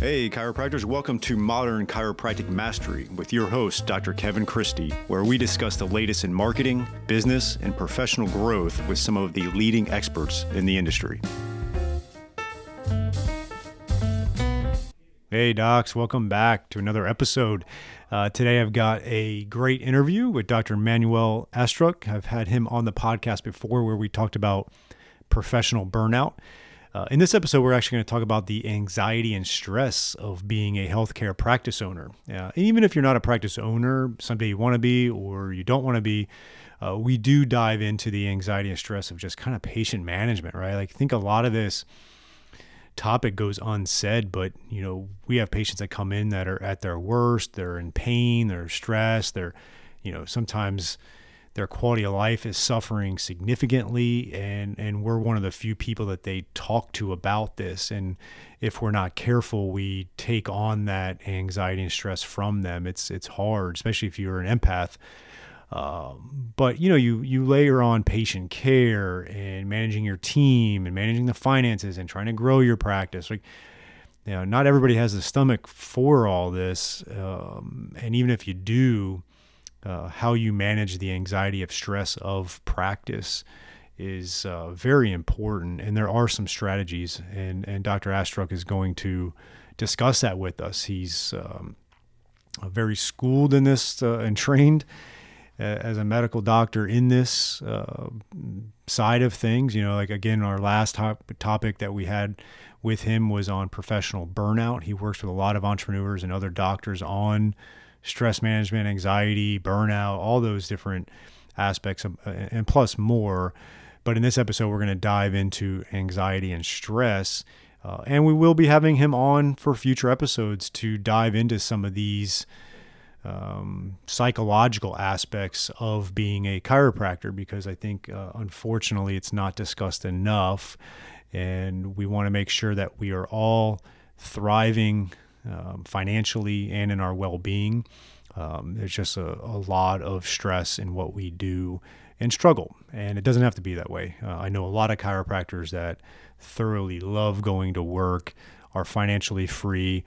Hey, chiropractors, welcome to Modern Chiropractic Mastery with your host, Dr. Kevin Christie, where we discuss the latest in marketing, business, and professional growth with some of the leading experts in the industry. Hey, docs, welcome back to another episode. Uh, today I've got a great interview with Dr. Manuel Astruc. I've had him on the podcast before where we talked about professional burnout. Uh, in this episode, we're actually going to talk about the anxiety and stress of being a healthcare practice owner. Uh, even if you're not a practice owner, someday you want to be or you don't want to be, uh, we do dive into the anxiety and stress of just kind of patient management, right? Like, I think a lot of this topic goes unsaid, but you know, we have patients that come in that are at their worst, they're in pain, they're stressed, they're, you know, sometimes their quality of life is suffering significantly and and we're one of the few people that they talk to about this. And if we're not careful we take on that anxiety and stress from them. It's it's hard especially if you're an empath. Um, but you know you you layer on patient care and managing your team and managing the finances and trying to grow your practice. Like you know not everybody has the stomach for all this um, and even if you do uh, how you manage the anxiety of stress of practice is uh, very important. And there are some strategies, and, and Dr. Astruc is going to discuss that with us. He's um, very schooled in this uh, and trained uh, as a medical doctor in this uh, side of things. You know, like again, our last top- topic that we had with him was on professional burnout. He works with a lot of entrepreneurs and other doctors on stress management, anxiety, burnout, all those different aspects, of, uh, and plus more. But in this episode, we're going to dive into anxiety and stress. Uh, and we will be having him on for future episodes to dive into some of these um, psychological aspects of being a chiropractor because I think, uh, unfortunately, it's not discussed enough. And we want to make sure that we are all thriving um, financially and in our well being. Um, there's just a, a, lot of stress in what we do and struggle. And it doesn't have to be that way. Uh, I know a lot of chiropractors that thoroughly love going to work, are financially free,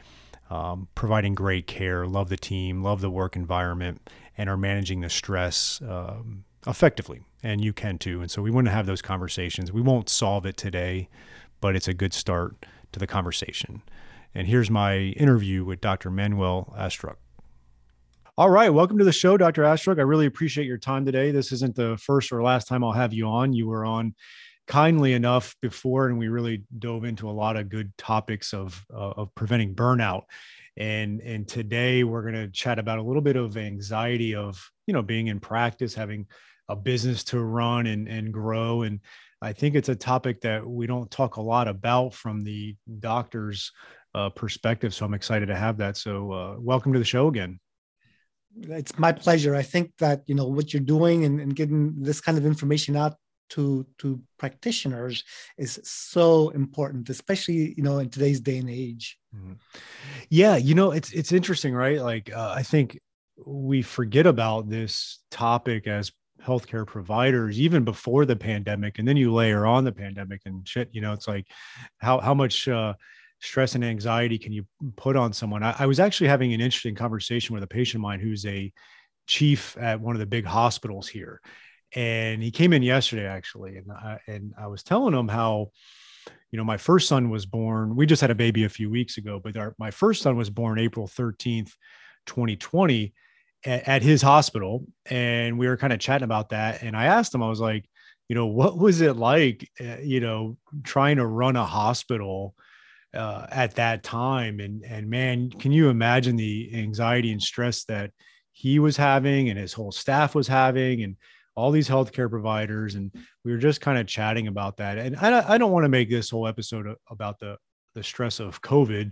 um, providing great care, love the team, love the work environment, and are managing the stress um, effectively. And you can too. And so we want to have those conversations. We won't solve it today, but it's a good start to the conversation. And here's my interview with Dr. Manuel Astruc. All right, welcome to the show, Dr. Astruc. I really appreciate your time today. This isn't the first or last time I'll have you on. You were on kindly enough before, and we really dove into a lot of good topics of uh, of preventing burnout. And and today we're going to chat about a little bit of anxiety of you know being in practice, having a business to run and and grow. And I think it's a topic that we don't talk a lot about from the doctors uh, perspective. So I'm excited to have that. So uh, welcome to the show again. It's my pleasure. I think that you know what you're doing and, and getting this kind of information out to to practitioners is so important, especially you know in today's day and age. Mm-hmm. Yeah, you know it's it's interesting, right? Like uh, I think we forget about this topic as healthcare providers even before the pandemic and then you layer on the pandemic and shit you know it's like how how much uh stress and anxiety can you put on someone? I, I, was actually having an interesting conversation with a patient of mine who's a chief at one of the big hospitals here, and he came in yesterday actually, and I, and I was telling him how, you know, my first son was born. We just had a baby a few weeks ago, but our, my first son was born April thirteenth, twenty twenty. At, at his hospital, and we were kind of chatting about that. And I asked him, I was like, you know, what was it like, uh, you know, trying to run a hospital uh, at that time. And and man, can you imagine the anxiety and stress that he was having and his whole staff was having and all these healthcare providers? And we were just kind of chatting about that. And i, I don't want to make this whole episode about the the stress of covid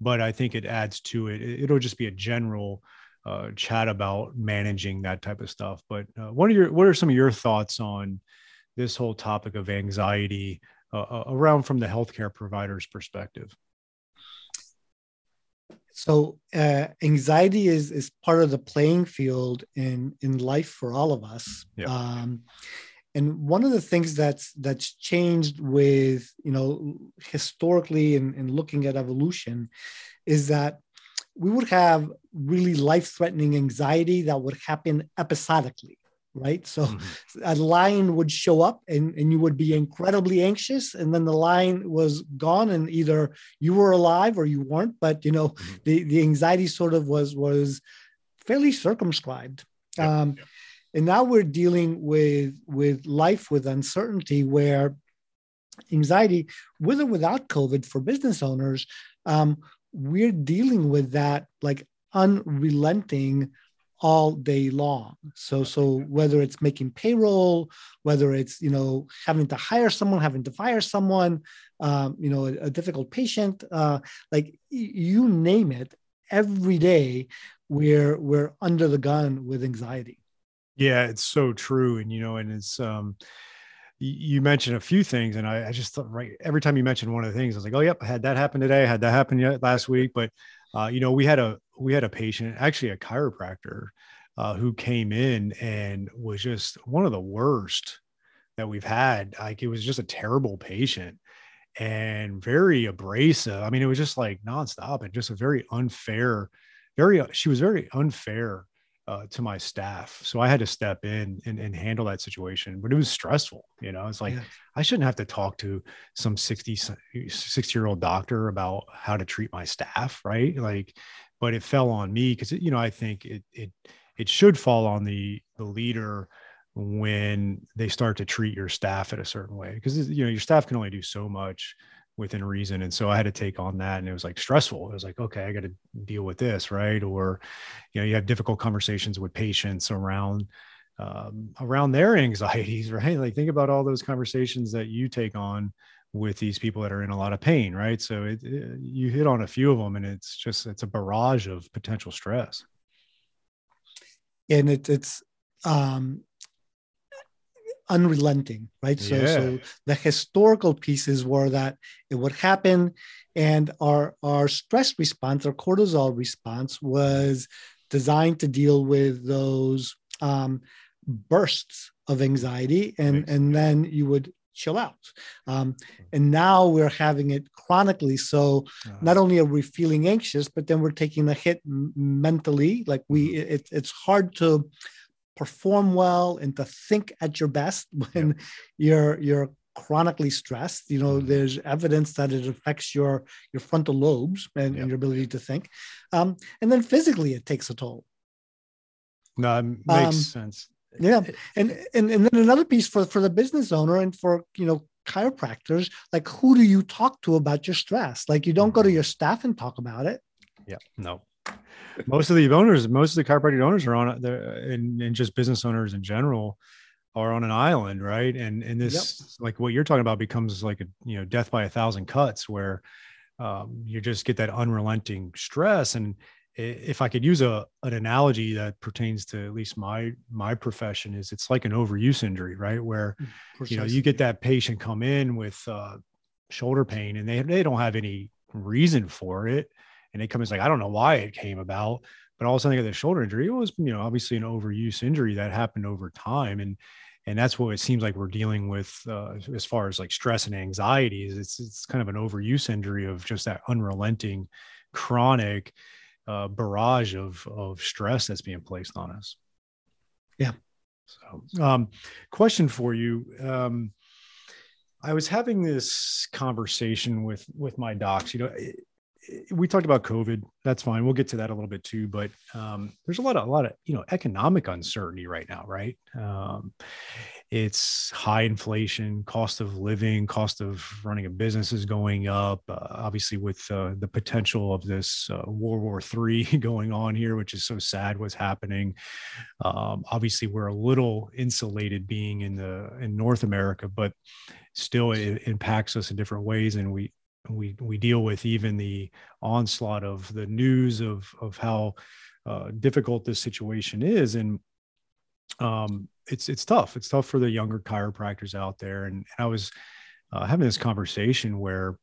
but i think it adds to it it'll just be a general uh, chat about managing that type of stuff. But uh, what are your what are some of your thoughts on this whole topic of anxiety uh, around from the healthcare provider's perspective? So uh, anxiety is is part of the playing field in in life for all of us. Yeah. Um, and one of the things that's that's changed with you know historically in, in looking at evolution is that we would have really life-threatening anxiety that would happen episodically right so mm-hmm. a lion would show up and, and you would be incredibly anxious and then the lion was gone and either you were alive or you weren't but you know mm-hmm. the, the anxiety sort of was was fairly circumscribed yep. Um, yep and now we're dealing with with life with uncertainty where anxiety with or without covid for business owners um, we're dealing with that like unrelenting all day long so so whether it's making payroll whether it's you know having to hire someone having to fire someone um, you know a, a difficult patient uh, like you name it every day we're we're under the gun with anxiety yeah, it's so true. And, you know, and it's, um, you mentioned a few things and I, I, just thought right every time you mentioned one of the things i was like oh yep I had that happen today I had that happen yet last week but uh, you know we had a we had a patient actually a chiropractor uh, who came in and was just one of the worst that we've had. Like it was just a terrible patient and very abrasive. I mean it was just like nonstop and just a very unfair very she was very unfair uh, to my staff. So I had to step in and, and, handle that situation, but it was stressful. You know, it's like, yeah. I shouldn't have to talk to some 60, 60 year old doctor about how to treat my staff. Right. Like, but it fell on me because, you know, I think it, it, it should fall on the, the leader when they start to treat your staff in a certain way because you know your staff can only do so much within reason. And so I had to take on that and it was like stressful. It was like, okay, I got to deal with this. Right. Or, you know, you have difficult conversations with patients around, um, around their anxieties, right? Like think about all those conversations that you take on with these people that are in a lot of pain. Right. So it, it, you hit on a few of them and it's just, it's a barrage of potential stress. And it, it's, um, unrelenting, right? So, yeah. so the historical pieces were that it would happen, and our our stress response, our cortisol response, was designed to deal with those um, bursts of anxiety, and and then you would chill out. Um, and now we're having it chronically. So uh-huh. not only are we feeling anxious, but then we're taking a hit mentally. Like we, mm-hmm. it, it's hard to perform well and to think at your best when yep. you're you're chronically stressed. You know mm-hmm. there's evidence that it affects your your frontal lobes and, yep. and your ability to think. Um, and then physically it takes a toll. No it makes um, sense. yeah. And, and and then another piece for for the business owner and for you know chiropractors like who do you talk to about your stress? Like you don't go to mm-hmm. your staff and talk about it. Yeah no most of the owners, most of the chiropractic owners are on there, and, and just business owners in general are on an island, right? And and this, yep. like what you're talking about, becomes like a you know death by a thousand cuts, where um, you just get that unrelenting stress. And if I could use a an analogy that pertains to at least my my profession, is it's like an overuse injury, right? Where Precisely. you know you get that patient come in with uh, shoulder pain, and they they don't have any reason for it and it comes like, I don't know why it came about, but all of a sudden they get the shoulder injury. It was, you know, obviously an overuse injury that happened over time. And, and that's what it seems like we're dealing with uh, as far as like stress and anxiety is it's, it's kind of an overuse injury of just that unrelenting chronic uh, barrage of, of stress that's being placed on us. Yeah. So, um, question for you. Um, I was having this conversation with with my docs. You know, we talked about COVID. That's fine. We'll get to that a little bit too. But um, there's a lot of a lot of you know economic uncertainty right now, right? Um, it's high inflation, cost of living, cost of running a business is going up. Uh, obviously, with uh, the potential of this uh, World War III going on here, which is so sad what's happening. Um, obviously, we're a little insulated being in the in North America, but still it impacts us in different ways and we we we deal with even the onslaught of the news of of how uh, difficult this situation is. And um, it's it's tough. It's tough for the younger chiropractors out there. And, and i was uh, having this conversation where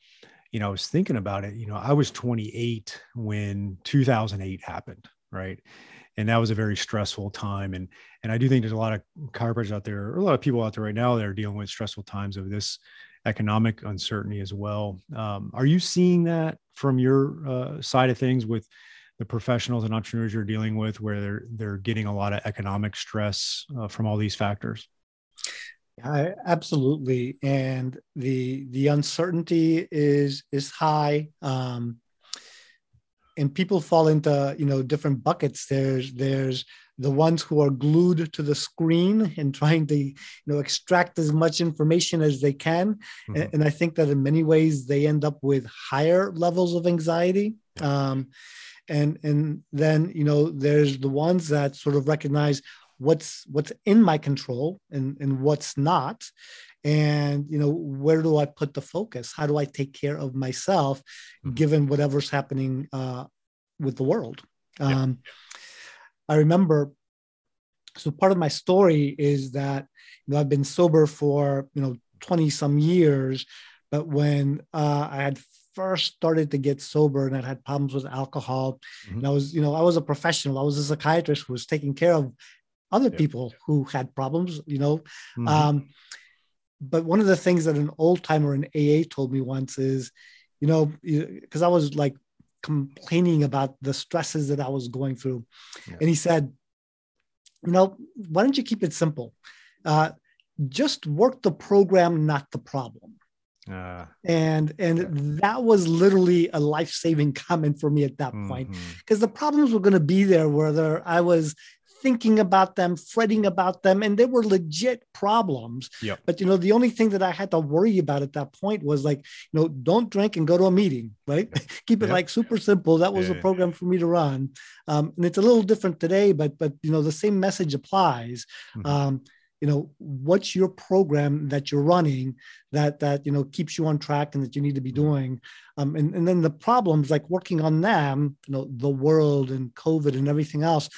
you know i was thinking about it. You know i was 28 when 2008 happened right? And that was a very stressful time. And and I do think there's a lot of chiropractors out there, or a lot of people out there right now that are dealing with stressful times of this economic uncertainty as well. Um, are you seeing that from your uh, side of things with the professionals and entrepreneurs you're dealing with, where they're they're getting a lot of economic stress uh, from all these factors? I, absolutely, and the the uncertainty is is high, um, and people fall into you know different buckets. There's there's the ones who are glued to the screen and trying to you know extract as much information as they can, mm-hmm. and, and, I think that in many ways they end up with higher levels of anxiety. Um, and and then you know there's the ones that sort of recognize what's what's in my control and and what's not and you know where do i put the focus how do i take care of myself mm-hmm. given whatever's happening uh, with the world yeah. I remember so part of my story is that you know i've been sober for you know 20 some years but when uh, i had first started to get sober and i had problems with alcohol mm-hmm. and i was you know i was a professional i was a psychiatrist who was taking care of other yeah. people who had problems, you know. Mm-hmm. Um, but one of the things that an old timer in AA told me once is, you know, because I was like complaining about the stresses that I was going through. Yeah. And he said, you know, why don't you keep it simple? Uh, just work the program, not the problem. Uh, and and yeah. that was literally a life-saving comment for me at that mm-hmm. point because the problems were going to be there whether i was thinking about them, fretting about them, and they were legit problems. Yep. But you know, the only thing that I had to worry about at that point was like, you know, don't drink and go to a meeting, right? Keep it yep. like super simple. That was yeah. a program for me to run, um, and it's a little different today, but but you know, the same message applies. Mm-hmm. Um, you know what's your program that you're running that that you know keeps you on track and that you need to be mm-hmm. doing um, and, and then the problems like working on them you know the world and covid and everything else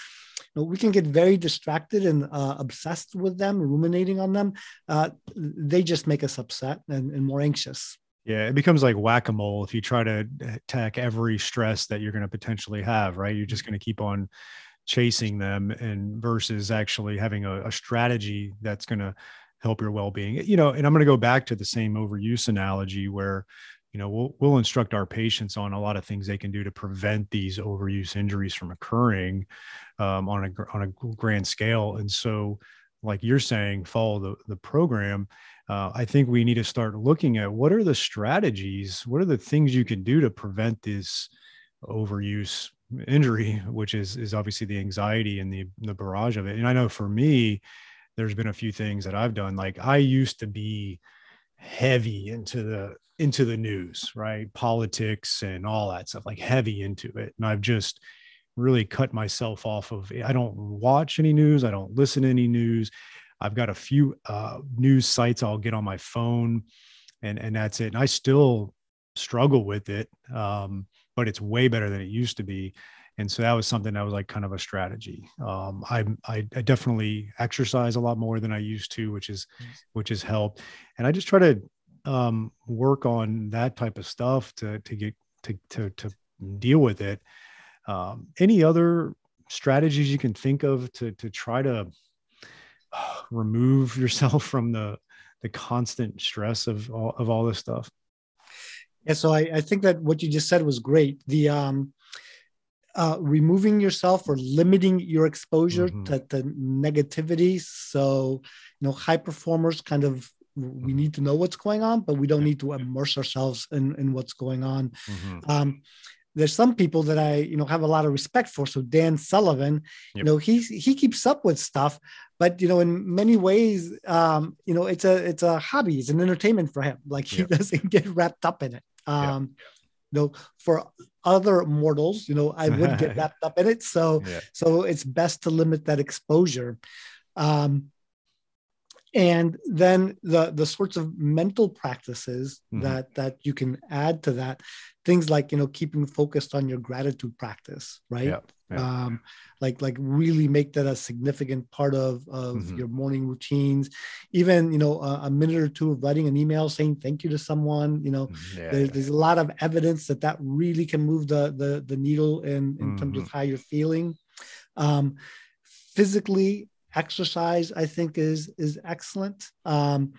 know, we can get very distracted and uh, obsessed with them, ruminating on them. Uh, they just make us upset and, and more anxious. Yeah, it becomes like whack a mole if you try to attack every stress that you're going to potentially have, right? You're just going to keep on chasing them and versus actually having a, a strategy that's going to help your well-being you know and i'm going to go back to the same overuse analogy where you know we'll we'll instruct our patients on a lot of things they can do to prevent these overuse injuries from occurring um, on a on a grand scale. And so like you're saying follow the, the program. Uh, i think we need to start looking at what are the strategies what are the things you can do to prevent this overuse injury which is is obviously the anxiety and the the barrage of it. And i know for me there's been a few things that i've done. Like i used to be heavy into the into the news, right? Politics and all that stuff, like heavy into it. And I've just really cut myself off of I don't watch any news, I don't listen to any news. I've got a few uh, news sites I'll get on my phone and and that's it. And I still struggle with it. Um, but it's way better than it used to be. And so that was something that was like kind of a strategy. Um, I, I, I definitely exercise a lot more than I used to, which is which has helped. And I just try to um, work on that type of stuff to to get to to to deal with it. Um, any other strategies you can think of to to try to remove yourself from the the constant stress of all, of all this stuff? Yeah, so I, I think that what you just said was great. The um, uh, removing yourself or limiting your exposure mm-hmm. to, to negativity. So, you know, high performers kind of we need to know what's going on, but we don't need to immerse ourselves in, in what's going on. Mm-hmm. Um, there's some people that I, you know, have a lot of respect for. So Dan Sullivan, yep. you know, he he keeps up with stuff, but you know, in many ways, um, you know, it's a it's a hobby, it's an entertainment for him. Like he yep. doesn't get wrapped up in it. Um, yep. You know, for other mortals, you know, I would get wrapped up in it. So so it's best to limit that exposure. Um, and then the the sorts of mental practices mm-hmm. that that you can add to that things like you know keeping focused on your gratitude practice right yeah, yeah. Um, like like really make that a significant part of of mm-hmm. your morning routines even you know a, a, minute or two of writing an email saying thank you to someone you know mm-hmm. yeah, there's, there's a lot of evidence that that really can move the the, the needle in in mm-hmm. terms of how you're feeling Um, physically, exercise I think is is excellent. Um,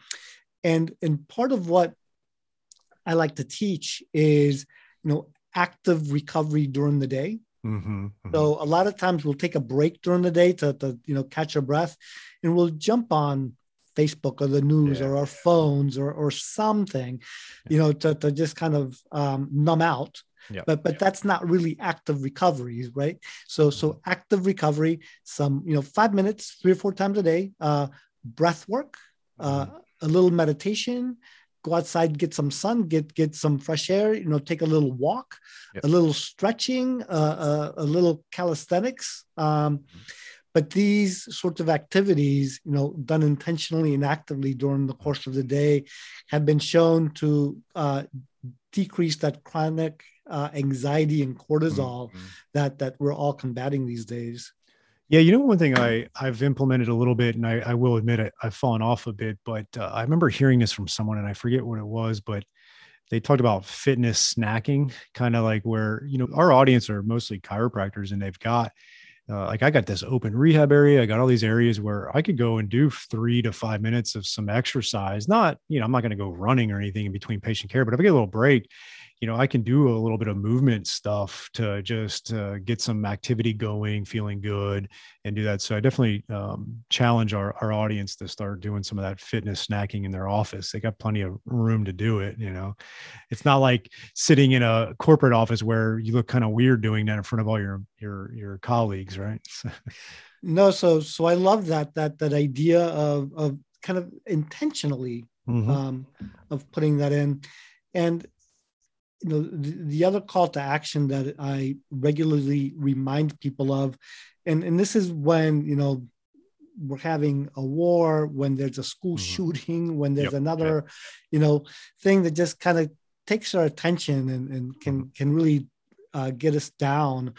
and and part of what I like to teach is you know active recovery during the day. Mm-hmm, mm-hmm. So a lot of times we'll take a break during the day to, to you know catch our breath, and we'll jump on Facebook or the news yeah. or our phones or or something, you know, to, to just kind of um, numb out. Yeah. But but that's not really active recovery, right? So so mm-hmm. active recovery, some you know five minutes, three or four times a day, uh, breath work, uh, mm-hmm. a little meditation, go outside, get some sun, get get some fresh air, you know, take a little walk, yep. a little stretching, uh, uh, a little calisthenics. Um, mm-hmm. But these sorts of activities, you know, done intentionally and actively during the course of the day, have been shown to uh, decrease that chronic uh, anxiety and cortisol mm-hmm. that that we're all combating these days. Yeah, you know, one thing I I've implemented a little bit, and I, I will admit it, I've fallen off a bit, but uh, I remember hearing this from someone, and I forget what it was, but they talked about fitness snacking, kind of like where you know our audience are mostly chiropractors, and they've got uh, like I got this open rehab area. I got all these areas where I could go and do three to five minutes of some exercise. Not, you know, I'm not going to go running or anything in between patient care, but if I get a little break, you know, I can do a little bit of movement stuff to just uh, get some activity going, feeling good, and do that. So I definitely um, challenge our, our audience to start doing some of that fitness snacking in their office. They got plenty of room to do it. You know, it's not like sitting in a corporate office where you look kind of weird doing that in front of all your your your colleagues, right? no, so so I love that that that idea of of kind of intentionally mm-hmm. um, of putting that in, and you know the, the, other call to action that i regularly remind people of and and this is when you know we're having a war when there's a school mm-hmm. shooting when there's yep. another you know thing that just kind of takes our attention and, and can mm-hmm. can really uh, get us down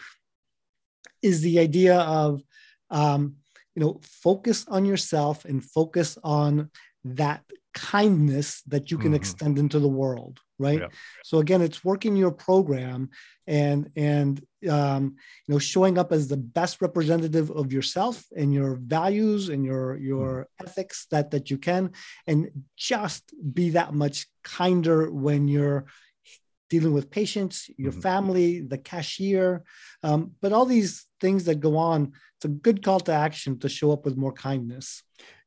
is the idea of um, you know focus on yourself and focus on that kindness that you can mm-hmm. extend into the world right yeah. so again it's working your program and and um, you know showing up as the best representative of yourself and your values and your your mm. ethics that that you can and just be that much kinder when you're dealing with patients your mm-hmm. family the cashier um, but all these things that go on it's a good call to action to show up with more kindness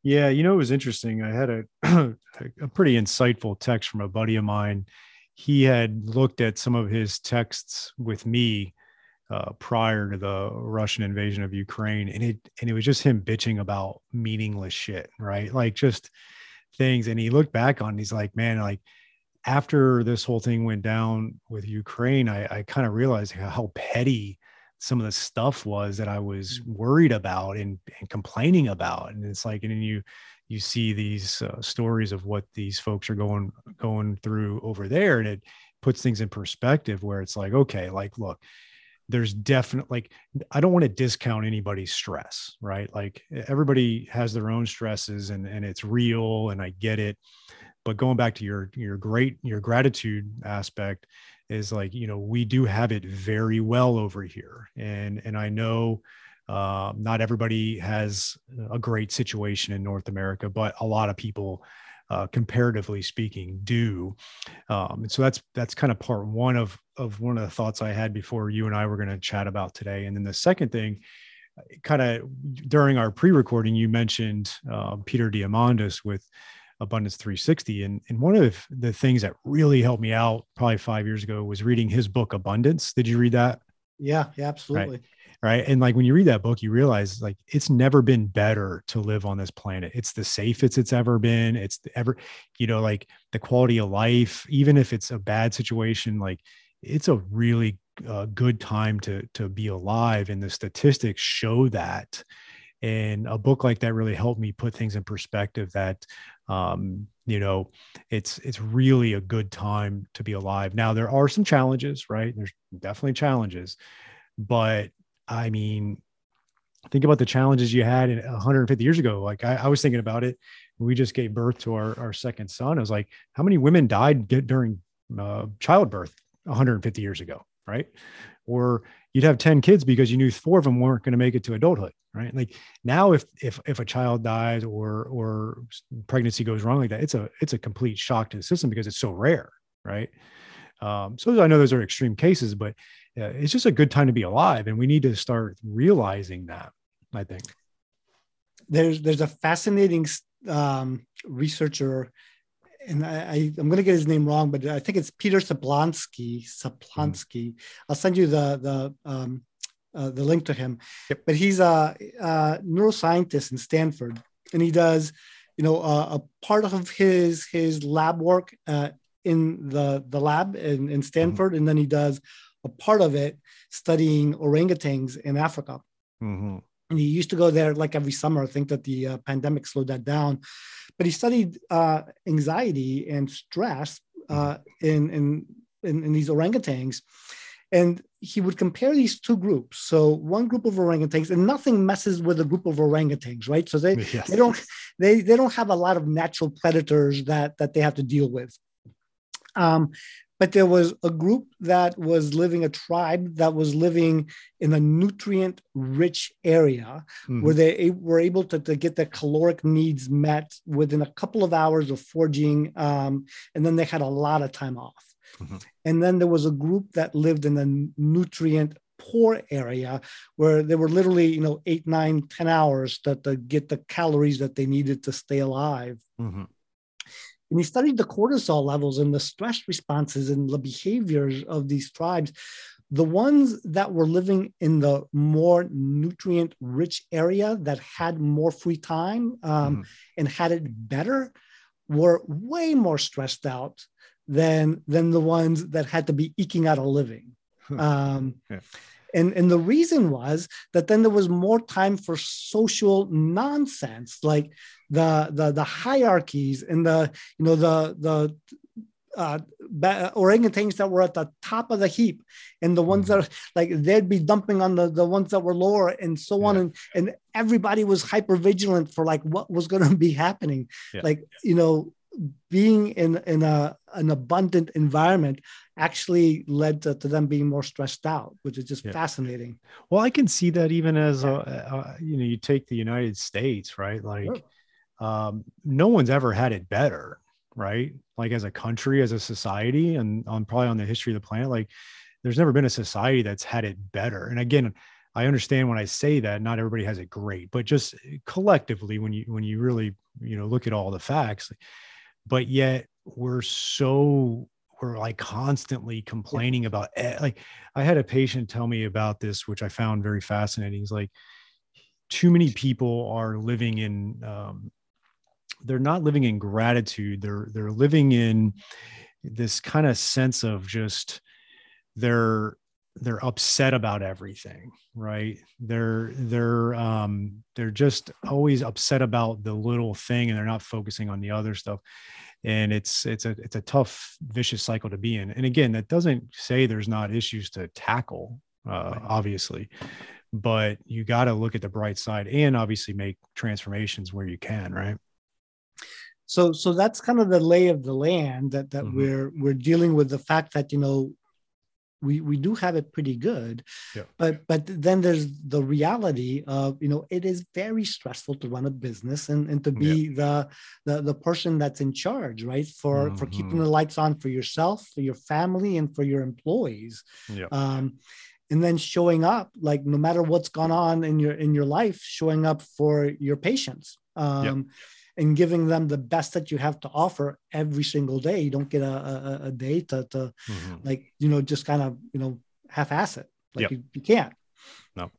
yeah, you know, it was interesting. I had a a pretty insightful text from a buddy of mine. He had looked at some of his texts with me uh, prior to the Russian invasion of Ukraine, and it and it was just him bitching about meaningless shit, right? Like just things. And he looked back on, he's like, man, like after this whole thing went down with Ukraine, I, I kind of realized how petty some of the stuff was that I was mm. worried about and, and complaining about. And it's like, and then you, you see these uh, stories of what these folks are going, going through over there. And it puts things in perspective where it's like, okay, like, look, there's definitely like, I don't want to discount anybody's stress, right? Like everybody has their own stresses and, and it's real and I get it. But going back to your, your great, your gratitude aspect, is like you know we do have it very well over here. And and i know uh, not everybody has a great situation in north america but a lot of people uh, comparatively speaking do. Um, and so that's that's kind of part one of of one of the thoughts i had before you and i were going to chat about today. And then the second thing kind of during our pre-recording you mentioned uh, peter diamandis with Abundance 360. And, and one of the things that really helped me out probably five years ago was reading his book, Abundance. Did you read that? Yeah, yeah, absolutely. Right. right. And like when you read that book, you realize like it's never been better to live on this planet. It's the safest it's ever been. It's ever, you know, like the quality of life, even if it's a bad situation, like it's a really uh, good time to to be alive. And the statistics show that and a book like that really helped me put things in perspective that um, you know it's it's really a good time to be alive. Now there are some challenges right? There's definitely challenges but i mean think about the challenges you had 150 years ago. Like I, I was thinking about it. We just gave birth to our, our second son. I was like how many women died during uh, childbirth 150 years ago right? Or you'd have 10 kids because you knew four of them weren't going to make it to adulthood, right? Like now if if if a child dies or or pregnancy goes wrong like that, it's a it's a complete shock to the system because it's so rare, right? Um, so I know those are extreme cases, but uh, it's just a good time to be alive, and we need to start realizing that. I think there's there's a fascinating um, researcher, and I, I am going to get his name wrong, but I think it's Peter Sablonsky. Sablonsky. Mm. I'll send you the the um, uh, the link to him. Yep. But he's a, a, neuroscientist in Stanford, and he does, you know, uh, a part of his his lab work uh, in the the lab in, in Stanford, mm-hmm. and then he does a part of it studying orangutans in Africa. Mm-hmm. And he used to go there like every summer. I think that the uh, pandemic slowed that down, but he studied uh, anxiety and stress uh, in, in, in in these orangutans, and he would compare these two groups. So one group of orangutans, and nothing messes with a group of orangutans, right? So they yes. they don't they they don't have a lot of natural predators that that they have to deal with. Um, but there was a group that was living, a tribe that was living in a nutrient rich area mm-hmm. where they were able to, to, get their caloric needs met within a couple of hours of foraging. Um, and then they had a lot of time off. Mm-hmm. And then there was a group that lived in a nutrient poor area where they were literally, you know, eight, nine, ten hours to, to get the calories that they needed to stay alive. Mm-hmm. And he studied the cortisol levels and the stress responses and the behaviors of these tribes. The ones that were living in the more nutrient rich area that had more free time um, mm. and had it better were way more stressed out than, than the ones that had to be eking out a living. Um, yeah. And, and the reason was that then there was more time for social nonsense, like the the, the hierarchies and the you know the the uh, orangutans that were at the top of the heap and the ones that like they'd be dumping on the, the ones that were lower and so yeah. on and, and everybody was hyper vigilant for like what was going to be happening yeah. like you know being in in a an abundant environment actually led to, to them being more stressed out which is just yeah. fascinating well i can see that even as a, a, you know you take the united states right like sure um, no one's ever had it better, right? Like as a country, as a society, and on probably on the history of the planet, like there's never been a society that's had it better. And again, I understand when I say that not everybody has it great, but just collectively, when you when you really you know look at all the facts, but yet we're so we're like constantly complaining about like I had a patient tell me about this, which I found very fascinating. He's like, too many people are living in um, they're not living in gratitude they're they're living in this kind of sense of just they're they're upset about everything right? They're they're um they're just always upset about the little thing and they're not focusing on the other stuff. And it's it's a it's a tough vicious cycle to be in. And again that doesn't say there's not issues to tackle uh, obviously but you got to look at the bright side and obviously make transformations where you can right? So so that's kind of the lay of the land that that mm-hmm. we're we're dealing with the fact that you know we we do have it pretty good yeah. but but then there's the reality of you know it is very stressful to run a business and and to be yeah. the, the the person that's in charge right for mm-hmm. for keeping the lights on for yourself for your family and for your employees yeah. um and then showing up like no matter what's gone on in your in your life showing up for your patients um and giving them the best that you have to offer every single day. You don't get a, a, a day to, to mm-hmm. like, you know, just kind of, you know, half ass it. Like yep. you, you can't. No.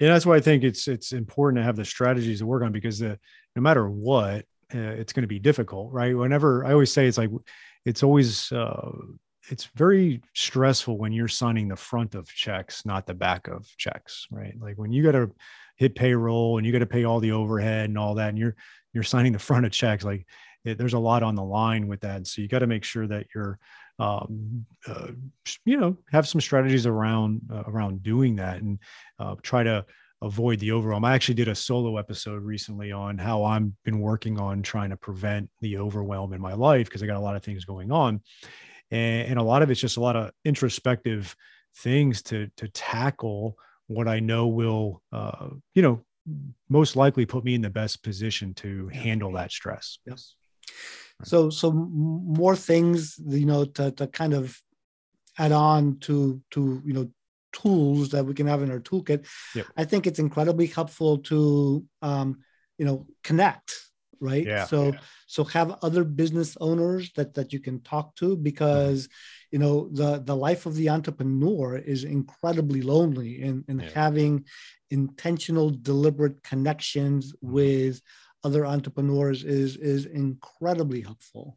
And that's why I think it's, it's important to have the strategies to work on because the, no matter what, uh, it's going to be difficult, right? Whenever I always say it's like, it's always, uh, it's very stressful when you're signing the front of checks, not the back of checks, right? Like when you got to hit payroll and you got to pay all the overhead and all that, and you're you're signing the front of checks like it, there's a lot on the line with that so you got to make sure that you're um, uh, you know have some strategies around uh, around doing that and uh, try to avoid the overwhelm. I actually did a solo episode recently on how I've been working on trying to prevent the overwhelm in my life because I got a lot of things going on. And, and, a lot of it's just a lot of introspective things to to tackle what I know will, uh, you know, most likely put me in the best position to handle that stress. Yes. So, so more things, you know, to, to kind of add on to, to, you know, tools that we can have in our toolkit. Yep. I think it's incredibly helpful to, um, you know, connect right yeah, so yeah. so have other business owners that that you can talk to because you know the the life of the entrepreneur is incredibly lonely and and yeah. having intentional deliberate connections mm-hmm. with other entrepreneurs is is incredibly helpful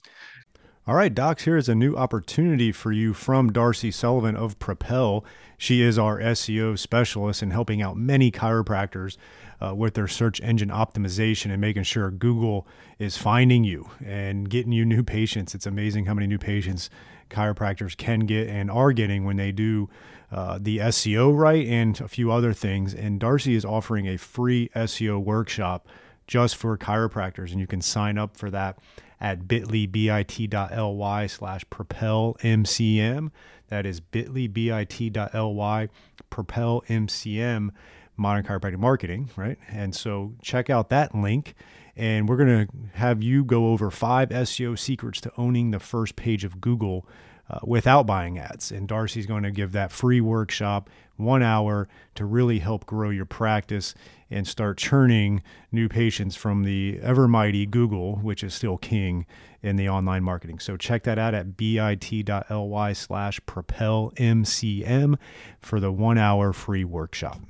all right, Docs, here is a new opportunity for you from Darcy Sullivan of Propel. She is our SEO specialist in helping out many chiropractors uh, with their search engine optimization and making sure Google is finding you and getting you new patients. It's amazing how many new patients chiropractors can get and are getting when they do uh, the SEO right and a few other things. And Darcy is offering a free SEO workshop just for chiropractors, and you can sign up for that at bit.ly, bit.ly slash propel MCM. That is bit.ly, bit.ly, propel MCM, modern chiropractic marketing, right? And so check out that link. And we're going to have you go over five SEO secrets to owning the first page of Google uh, without buying ads. And Darcy's going to give that free workshop, one hour, to really help grow your practice and start churning new patients from the ever mighty Google, which is still king in the online marketing. So check that out at bit.ly slash propelmcm for the one hour free workshop.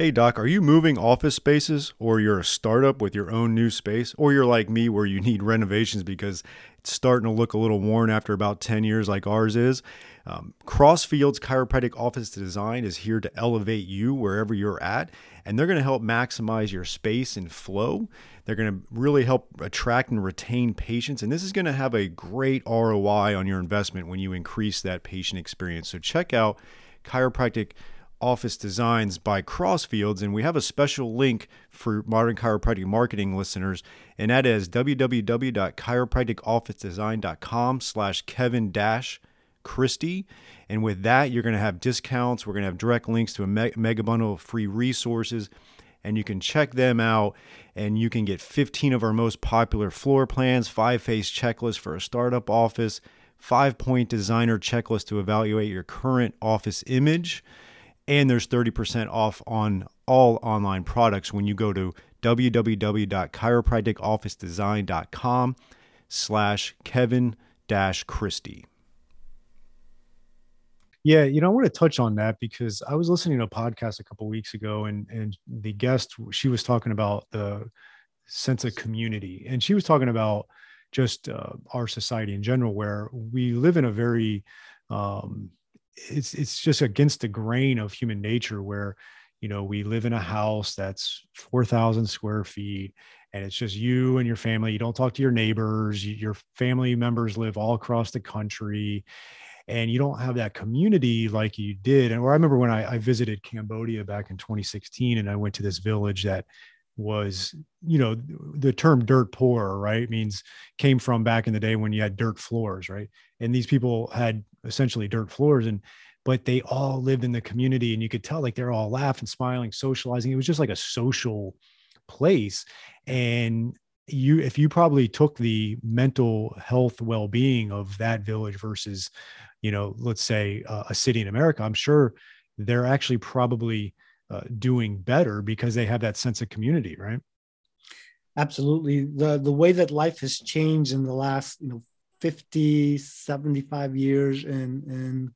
Hey, Doc, are you moving office spaces or you're a startup with your own new space? Or you're like me where you need renovations because it's starting to look a little worn after about 10 years, like ours is? Um, Crossfields Chiropractic Office Design is here to elevate you wherever you're at, and they're going to help maximize your space and flow. They're going to really help attract and retain patients, and this is going to have a great ROI on your investment when you increase that patient experience. So check out Chiropractic office designs by Crossfields, and we have a special link for modern chiropractic marketing listeners, and that is www.chiropracticofficedesign.com slash Kevin dash Christie. And with that, you're going to have discounts. We're going to have direct links to a mega bundle of free resources, and you can check them out. And you can get 15 of our most popular floor plans, five phase checklist for a startup office, five point designer checklist to evaluate your current office image and there's 30% off on all online products when you go to www.chiropracticofficedesign.com slash kevin dash christie. Yeah, you know, I want to touch on that because I was listening to a podcast a couple weeks ago, and and the guest she was talking about the sense of community, and she was talking about just uh, our society in general, where we live in a very um, it's it's just against the grain of human nature where you know we live in a house that's 4000 square feet and it's just you and your family. You don't talk to your neighbors. Your family members live all across the country and you don't have that community like you did. And or i remember when I, I visited cambodia back in 2016 and i went to this village that was you know the term dirt poor right means came from back in the day when you had dirt floors right? And these people had essentially dirt floors and but they all lived in the community and you could tell like they're all laughing smiling socializing. It was just like a social place. And you if you probably took the mental health well-being of that village versus you know let's say uh, a city in america i'm sure they're actually probably uh, doing better because they have that sense of community right absolutely the the way that life has changed in the last you know 50 75 years in in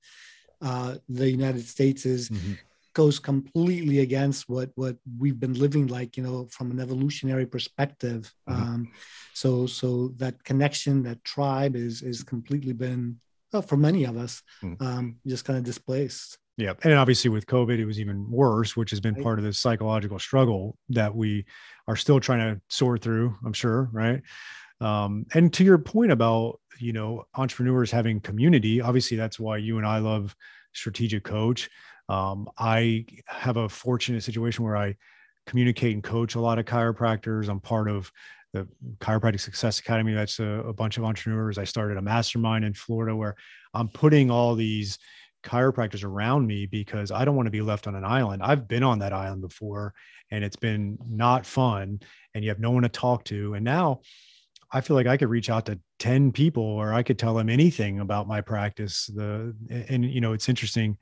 uh, the united states is mm-hmm. goes completely against what what we've been living like you know from an evolutionary perspective mm-hmm. um, so so that connection that tribe is is completely been well, for many of us mm-hmm. um, just kind of displaced yeah. And obviously with COVID, it was even worse, which has been right. part of the psychological struggle that we are still trying to sort through, I'm sure. Right. Um, and to your point about, you know, entrepreneurs having community, obviously that's why you and I love strategic coach. Um, I have a fortunate situation where I communicate and coach a lot of chiropractors. I'm part of the Chiropractic Success Academy. That's a, a bunch of entrepreneurs. I started a mastermind in Florida where I'm putting all these chiropractors around me because I don't want to be left on an island. I've been on that island before and it's been not fun and you have no one to talk to. And now I feel like I could reach out to 10 people or I could tell them anything about my practice. The and you know, it's interesting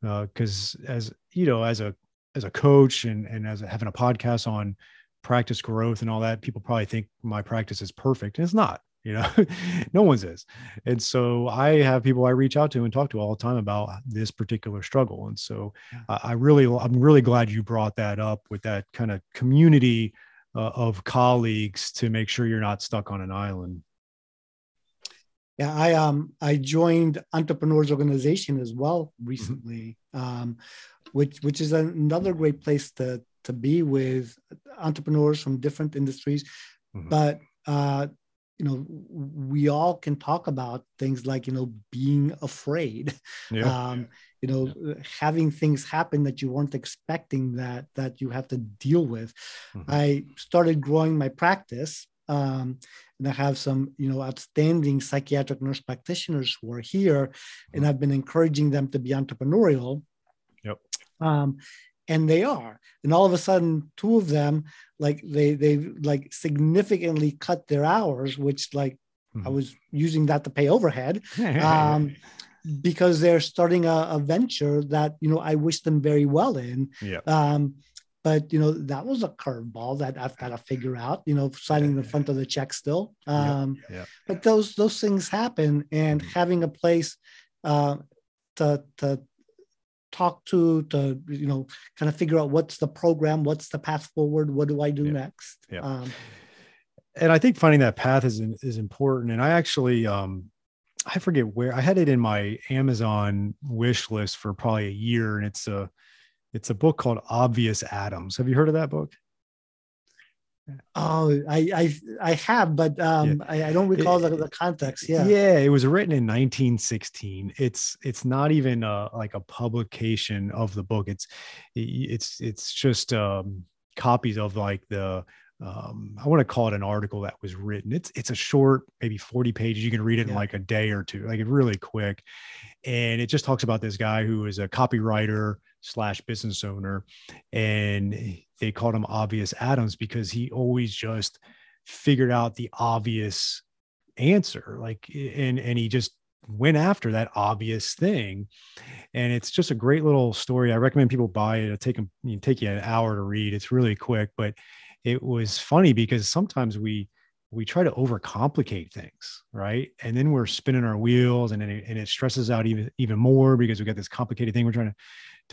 because uh, as you know, as a as a coach and and as a, having a podcast on practice growth and all that, people probably think my practice is perfect. And it's not you know no one's is. And so i have people i reach out to and talk to all the time about this particular struggle. And so uh, i really i'm really glad you brought that up with that kind of community uh, of colleagues to make sure you're not stuck on an island. Yeah i um i joined entrepreneurs organization as well recently mm-hmm. um which which is another great place to to be with entrepreneurs from different industries. Mm-hmm. but uh you know we all can talk about things like you know being afraid yeah. um you know yeah. having things happen that you weren't expecting that that you have to deal with mm-hmm. i started growing my practice um, and I have some, you know, outstanding psychiatric nurse practitioners who are here, mm-hmm. and I've been encouraging them to be entrepreneurial. Yep. Um, and they are and all of a sudden two of them like they they like significantly cut their hours which like mm-hmm. i was using that to pay overhead um, because they're starting a, a, venture that you know i wish them very well in yeah um, but you know that was a curveball that I've got to figure out. You know, signing the front of the check still. Um, yeah, yeah. But those those things happen, and mm-hmm. having a place uh, to to talk to to you know kind of figure out what's the program what's the path forward what do i do yeah. next? Yeah. Um, and i think finding that path is is important. And i actually um i forget where i had it in my amazon wish list for probably a year. And it's a it's a book called obvious Adams. Have you heard of that book Oh, I I, I have, but um, yeah. I, I, don't recall it, the, the context. Yeah, yeah, it was written in 1916. It's it's not even a, like a publication of the book. It's it's it's just um, copies of like the um, I want to call it an article that was written. It's it's a short, maybe 40 pages. You can read it yeah. in like a day or two, like really quick. And it just talks about this guy who is a copywriter slash business owner. And they called him obvious Adams because he always just figured out the obvious answer. Like and and he just went after that obvious thing. And it's just a great little story. I recommend people buy it. It'll take them take you an hour to read. It's really quick, but it was funny because sometimes we we try to overcomplicate things, right? And then we're spinning our wheels, and it, and it stresses out even even more because we got this complicated thing we're trying to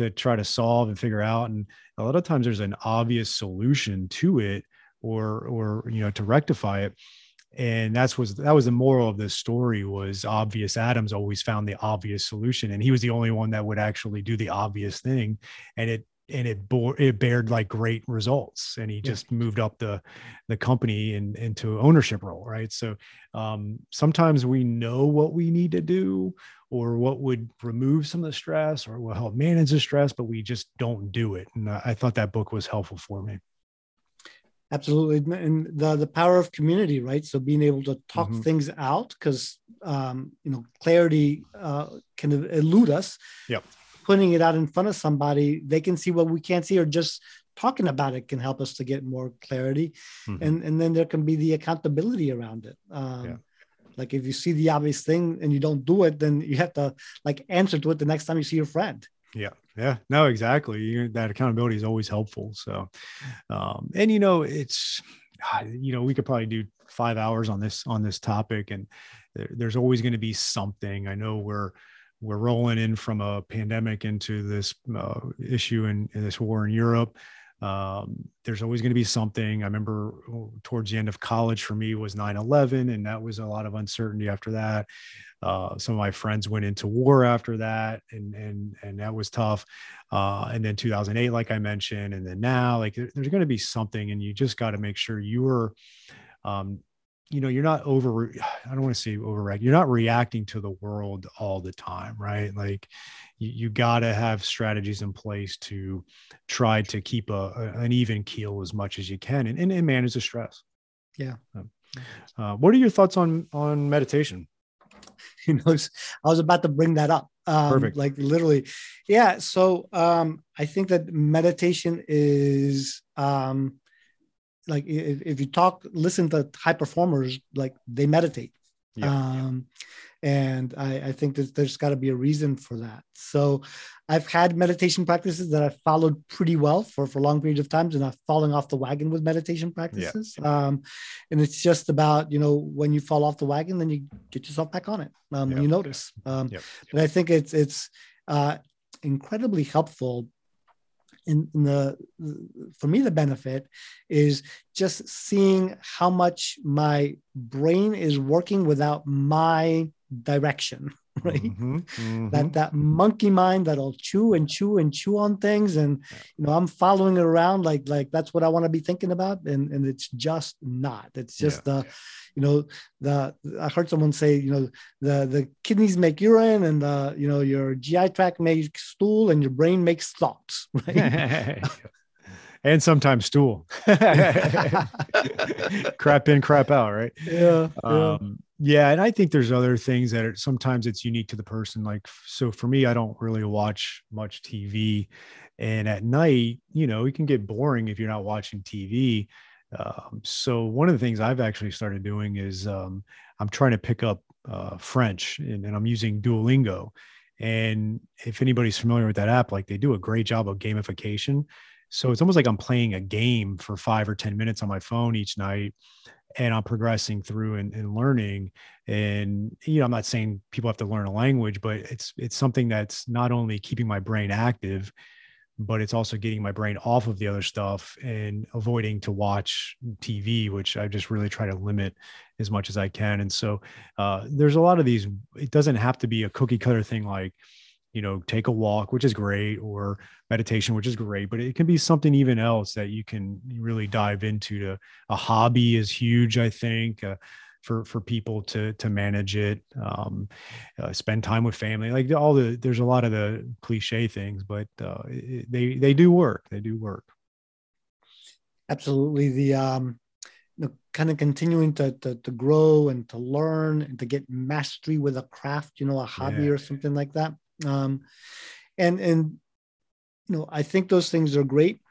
to try to solve and figure out. And a lot of times there's an obvious solution to it, or or you know to rectify it. And that's was that was the moral of this story was obvious Adams always found the obvious solution, and he was the only one that would actually do the obvious thing, and it and it bore it bared like great results and he just moved up the the company and into ownership role right? So um, sometimes we know what we need to do or what would remove some of the stress or will help manage the stress but we just don't do it and i thought that book was helpful for me. Absolutely and the the power of community right? So being able to talk mm-hmm. things out because um, you know clarity uh, can elude us. Yep putting it out in front of somebody, they can see what we can't see, or just talking about it can help us to get more clarity. Mm-hmm. And and then there can be the accountability around it. Um, yeah. Like if you see the obvious thing and you don't do it, then you have to like answer to it the next time you see your friend. Yeah, yeah, no, exactly. You, that accountability is always helpful. So, um, and you know, it's you know, we could probably do five hours on this on this topic, and there, there's always going to be something. I know we're we're rolling in from a pandemic into this uh, issue and this war in Europe. Um, there's always going to be something. I remember oh, towards the end of college for me was 9/11, and that was a lot of uncertainty after that. Uh, some of my friends went into war after that, and and and that was tough. Uh, and then 2008, like I mentioned, and then now, like there's going to be something, and you just got to make sure you are um, you know you're not over i don't want to say overreact you're not reacting to the world all the time right like you, you got to have strategies in place to try to keep a, a, an even keel as much as you can and, and, and manage the stress yeah uh, what are your thoughts on on meditation you know, I was about to bring that up. Um, Perfect. Like literally, yeah. So um, I think that meditation is um, like if, if you talk, listen to high performers, like they meditate. Yeah. Um, and I, I think that there's got to be a reason for that. So I've had meditation practices that I've followed pretty well for, for long periods of times, and I've fallen off the wagon with meditation practices. Yeah. Um, and it's just about, you know, when you fall off the wagon, then you get yourself back on it um, when you notice. Um. But I think it's, it's uh, incredibly helpful the for me the benefit is just seeing how much my brain is working without my direction right? Mm-hmm, mm-hmm. that that monkey mind that'll chew and chew and chew on things and you know i'm following it around like like that's what i want to be thinking about and and it's just not. It's just yeah. the you know the i heard someone say you know the the kidneys make urine and the you know your gi tract makes stool and your brain makes thoughts right and sometimes stool crap in crap out right yeah, um, yeah yeah, and I think there's other things that are sometimes it's unique to the person. Like, so for me, I don't really watch much TV, and at night, you know, it can get boring if you're not watching TV. Um, so one of the things I've actually started doing is um, I'm trying to pick up uh, French, and, and I'm using Duolingo. And if anybody's familiar with that app, like they do a great job of gamification. So it's almost like I'm playing a game for five or 10 minutes on my phone each night and I'm progressing through and, and, learning. And you know, I'm not saying people have to learn a language, but it's it's something that's not only keeping my brain active, but it's also getting my brain off of the other stuff and avoiding to watch TV, which I just really try to limit as much as I can. And so uh, there's a lot of these. It doesn't have to be a cookie cutter thing like you know take a walk which is great or meditation which is great but it can be something even else that you can really dive into to a hobby is huge i think uh, for for people to to manage it um, uh, spend time with family like all the there's a lot of the cliche things but uh, it, they they do work they do work absolutely the um you know, kind of continuing to, to, to grow and to learn and to get mastery with a craft, you know, a hobby yeah. or something like that. Um, and and you know, I think those things are great.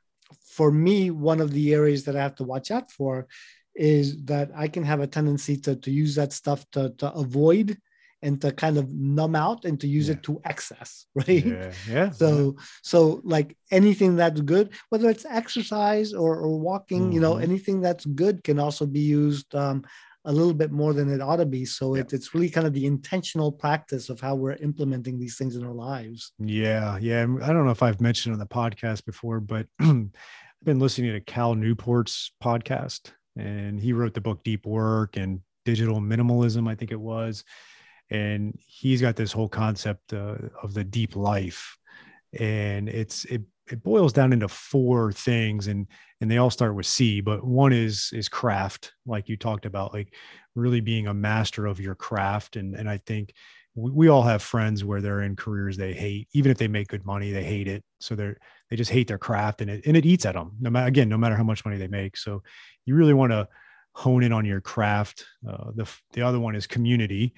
For me, one of the areas that I have to watch out for is that I can have a tendency to, to use that stuff to, to avoid and to kind of numb out and to use yeah. it to excess right yeah, yeah so yeah. so like anything that's good whether it's exercise or, or walking mm-hmm. you know mm-hmm. anything that's good can also be used um, a little bit more than it ought to be. So yeah. it, it's really kind of the intentional practice of how we're implementing these things in our lives. Yeah. Yeah. I don't know if I've mentioned on the podcast before, but I've been listening to Cal Newport's podcast and he wrote the book Deep Work and Digital Minimalism, I think it was. And he's got this whole concept uh, of the deep life. And it's, it it boils down into four things and and they all start with c but one is is craft like you talked about like really being a master of your craft. And and i think we, we all have friends where they're in careers they hate even if they make good money they hate it. So they're they just hate their craft and it and it eats at them no matter again no matter how much money they make. So you really want to hone in on your craft. Uh, the the other one is community,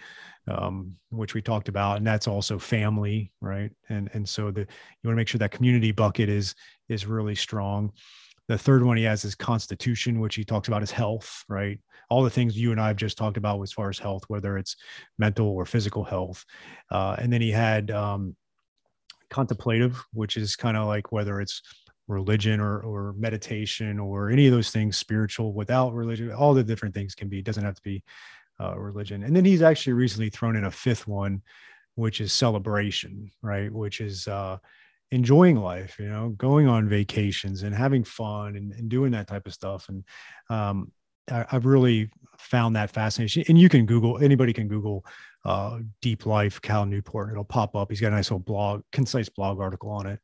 um, which we talked about, and that's also family, right? And and so the you want to make sure that community bucket is is really strong. The third one he has is constitution, which he talks about as health, right? All the things you and I have just talked about as far as health, whether it's mental or physical health. Uh, and then he had um, contemplative, which is kind of like whether it's religion or, or meditation or any of those things spiritual without religion all the different things can be it doesn't have to be uh, religion. And then he's actually recently thrown in a fifth one which is celebration right? Which is uh, enjoying life you know going on vacations and having fun and, and doing that type of stuff. And um, I, have really found that fascinating and you can google anybody can google uh, deep life cal newport. It'll pop up. He's got a nice little blog concise blog article on it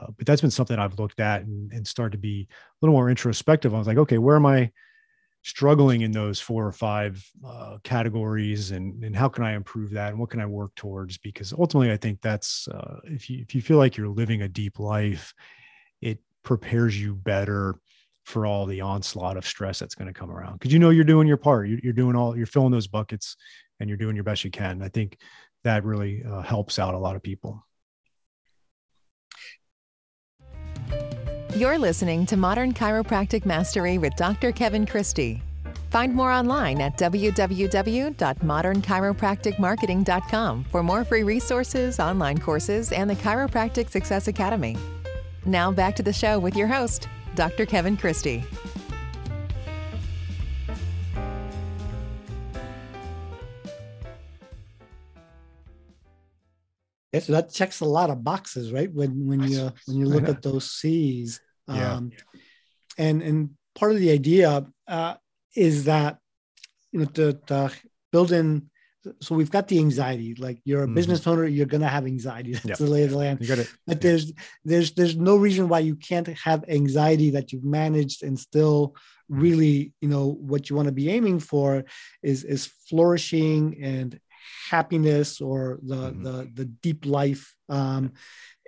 uh, but that's been something I've looked at and, and started to be a little more introspective. I was like, okay, where am I struggling in those four or five uh, categories, and and how can I improve that, and what can I work towards? Because ultimately, I think that's uh, if you if you feel like you're living a deep life, it prepares you better for all the onslaught of stress that's going to come around because you know you're doing your part you're, you're, doing all you're filling those buckets and you're doing your best you can i think that really uh, helps out a lot of people you're listening to modern chiropractic mastery with dr kevin christie Find more online at www.modernchiropracticmarketing.com for more free resources, online courses, and the Chiropractic Success Academy. Now back to the show with your host, Dr. Kevin Christie. Yeah, so that checks a lot of boxes, right? When when you when you look at those C's, yeah. Um, and and part of the idea uh, is that you know to, to build in so we've got the anxiety like you're a mm-hmm. business owner you're going to have anxiety that's yep. the lay of the land you got it. but there's there's there's no reason why you can't have anxiety that you've managed and still really you know what you want to be aiming for is is flourishing and happiness or the mm-hmm. the the deep life um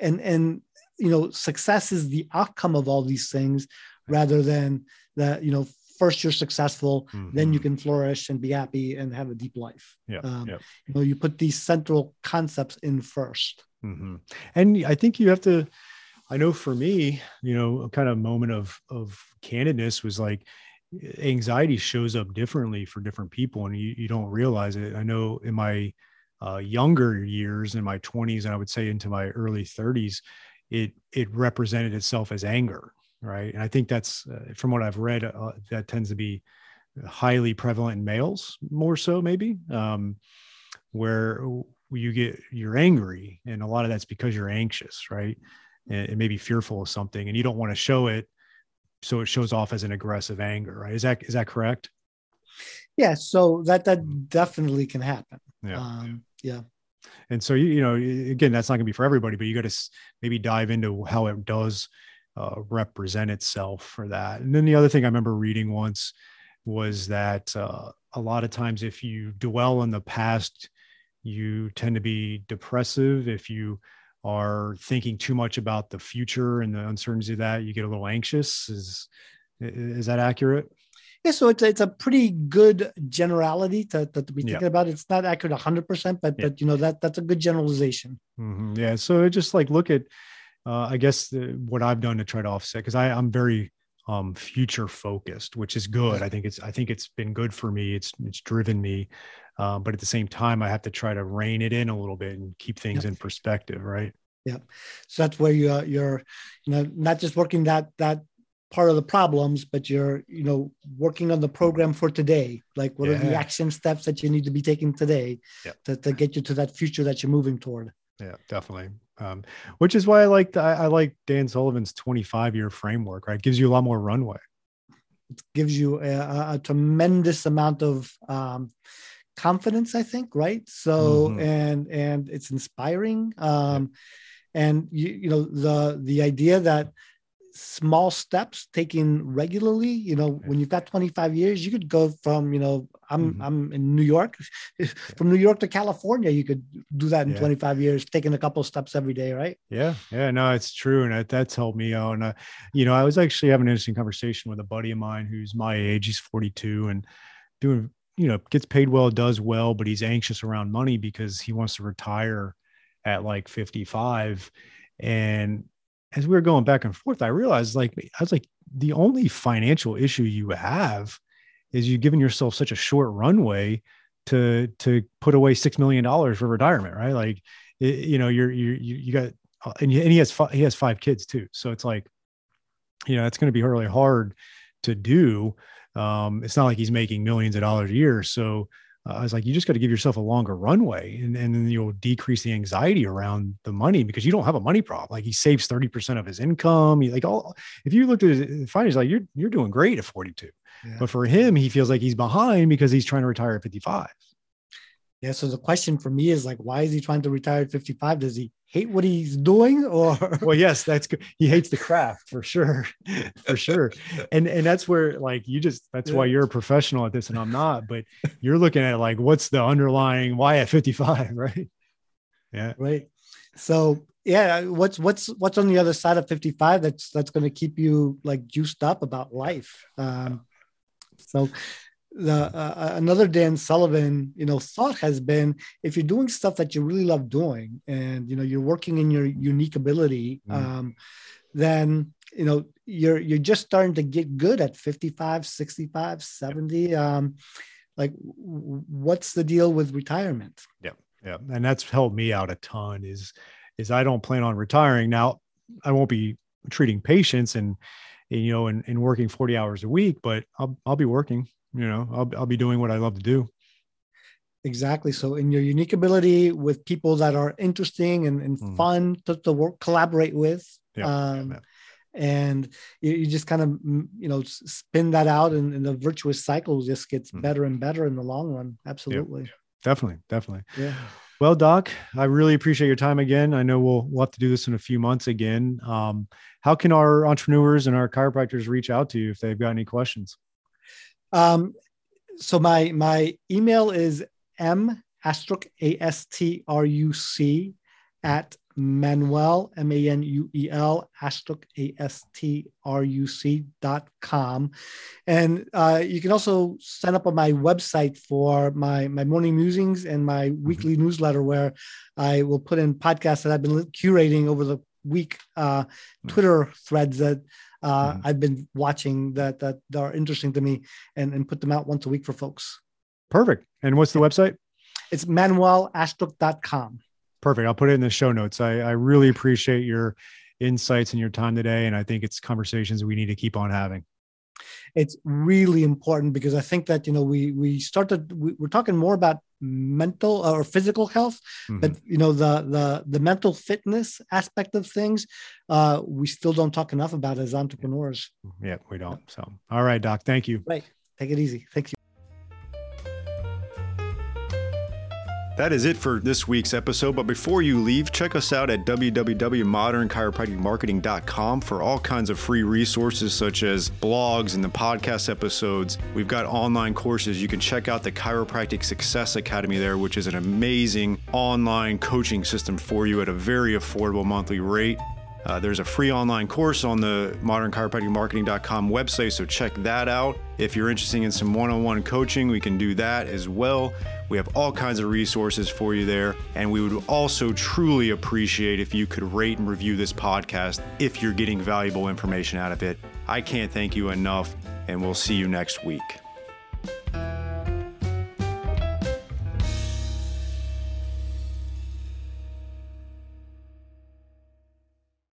and and you know success is the outcome of all these things rather than that you know first you're successful, mm-hmm. then you mm-hmm. can flourish and be happy and have a deep life. Yeah, um, yeah. You know, you put these central concepts in 1st mm-hmm. And I think you have to. I know for me, you know, a kind of moment of of candidness was like anxiety shows up differently for different people, and you, you don't realize it. I know in my uh, younger years, in my 20s, and I would say into my early 30s, it it represented itself as anger right? And I think that's uh, from what I've read, uh, that tends to be highly prevalent in males, more so maybe, um, where you get you're angry, and a lot of that's because you're anxious, right? And, and maybe fearful of something, and you don't want to show it, so it shows off as an aggressive anger, right? Is that is that correct? Yeah, so that that mm. definitely can happen. Yeah. Um, yeah. And so you, you know, again, that's not going to be for everybody, but you got to maybe dive into how it does uh, represent itself for that. And then the other thing I remember reading once was that uh, a lot of times if you dwell in the past, you tend to be depressive. If you are thinking too much about the future and the uncertainty of that, you get a little anxious. Is is that accurate? Yeah, so it's it's a pretty good generality to, to, to be thinking yeah. about. It's not accurate 100%, but yeah. but you know that that's a good generalization. Mm-hmm. Yeah, so just like look at uh, I guess the, what I've done to try to offset because I I'm very um, future focused, which is good. I think it's I think it's been good for me. It's it's driven me, um, but at the same time, I have to try to rein it in a little bit and keep things yep. in perspective, right? Yeah, so that's where you uh, you're, you know, not just working that that part of the problems, but you're you know working on the program for today. Like what yeah. are the action steps that you need to be taking today yep. to, to get you to that future that you're moving toward? Yeah, definitely. Um, which is why I like I, I like Dan Sullivan's 25 year framework. Right, gives you a lot more runway. It gives you a, a tremendous amount of um, confidence, I think. Right. So mm-hmm. and and it's inspiring. Um, yeah. And you you know the the idea that small steps taken regularly you know when you've got 25 years you could go from you know i'm mm-hmm. i'm in new york from new york to california you could do that in yeah. 25 years taking a couple steps every day right yeah yeah no it's true and that, that's helped me out and uh, you know i was actually having an interesting conversation with a buddy of mine who's my age he's 42 and doing you know gets paid well does well but he's anxious around money because he wants to retire at like 55 and as we were going back and forth, I realized like I was like, the only financial issue you have is you've given yourself such a short runway to to put away six million dollars for retirement, right? Like, it, you know, you're you you got uh, and, he has he has five kids too, so it's like, you know, it's going to be really hard to do. Um, it's not like he's making millions of dollars a year, so uh, I was like, you just got to give yourself a longer runway and, and then you'll decrease the anxiety around the money because you don't have a money problem. Like he saves 30% of his income. He, like all, if you looked at his finances, like you're, you're doing great at 42, yeah. but for him, he feels like he's behind because he's trying to retire at 55. Yeah. So the question for me is like, why is he trying to retire at 55? Does he hate what he's doing or? Well yes that's good. He hates the craft for sure for sure. And and that's where like you just that's why you're a professional at this and i'm not but you're looking at like what's the underlying why at 55 right? Yeah. Right. So yeah what's what's what's on the other side of 55 that's that's going to keep you like juiced up about life? Um so the uh, uh, another dan sullivan you know thought has been if you're doing stuff that you really love doing and you know you're working in your unique ability mm. um then you know you're you're just starting to get good at 55 65 70 um like what's the deal with retirement? Yeah yeah and that's helped me out a ton is is i don't plan on retiring. Now i won't be treating patients and, and you know and, and working 40 hours a week but i'll i'll be working you know i'll, I'll be doing what i love to do. Exactly. So in your unique ability with people that are interesting and, and mm. fun to, to work collaborate with yeah, um, yeah, and you, you, just kind of mm, you know spin that out and, and the virtuous cycle just gets mm. better and better in the long run. Absolutely. Yeah, definitely definitely. Yeah. Well doc i really appreciate your time again. I know we'll, we'll have to do this in a few months again. Um, how can our entrepreneurs and our chiropractors reach out to you if they've got any questions um, so my my email is m astruc a s t r u c at Manuel, M A N U E L, Astruc, A S T R U C dot com. And uh, you can also sign up on my website for my, my morning musings and my mm-hmm. weekly newsletter, where I will put in podcasts that I've been curating over the week, uh, mm-hmm. Twitter threads that uh, mm-hmm. I've been watching that, that are interesting to me and, and put them out once a week for folks. Perfect. And what's the website? It's manuelastruc.com. Perfect. I'll put it in the show notes. I, I really appreciate your insights and your time today. And I think it's conversations we need to keep on having. It's really important because I think that, you know, we, we started, we, are talking more about mental or physical health, mm-hmm. but you know, the, the, the mental fitness aspect of things, uh, we still don't talk enough about as entrepreneurs. Yeah, we don't. So, all right, doc. Thank you. Right. Take it easy. Thank you. That is it for this week's episode. But before you leave, check us out at www.modernchiropracticmarketing.com for all kinds of free resources such as blogs and the podcast episodes. We've got online courses. You can check out the Chiropractic Success Academy there, which is an amazing online coaching system for you at a very affordable monthly rate. Uh, there's a free online course on the modernchiropracticmarketing.com website, so check that out. If you're interested in some one on one coaching, we can do that as well. We have all kinds of resources for you there. And we would also truly appreciate if you could rate and review this podcast if you're getting valuable information out of it. I can't thank you enough, and we'll see you next week.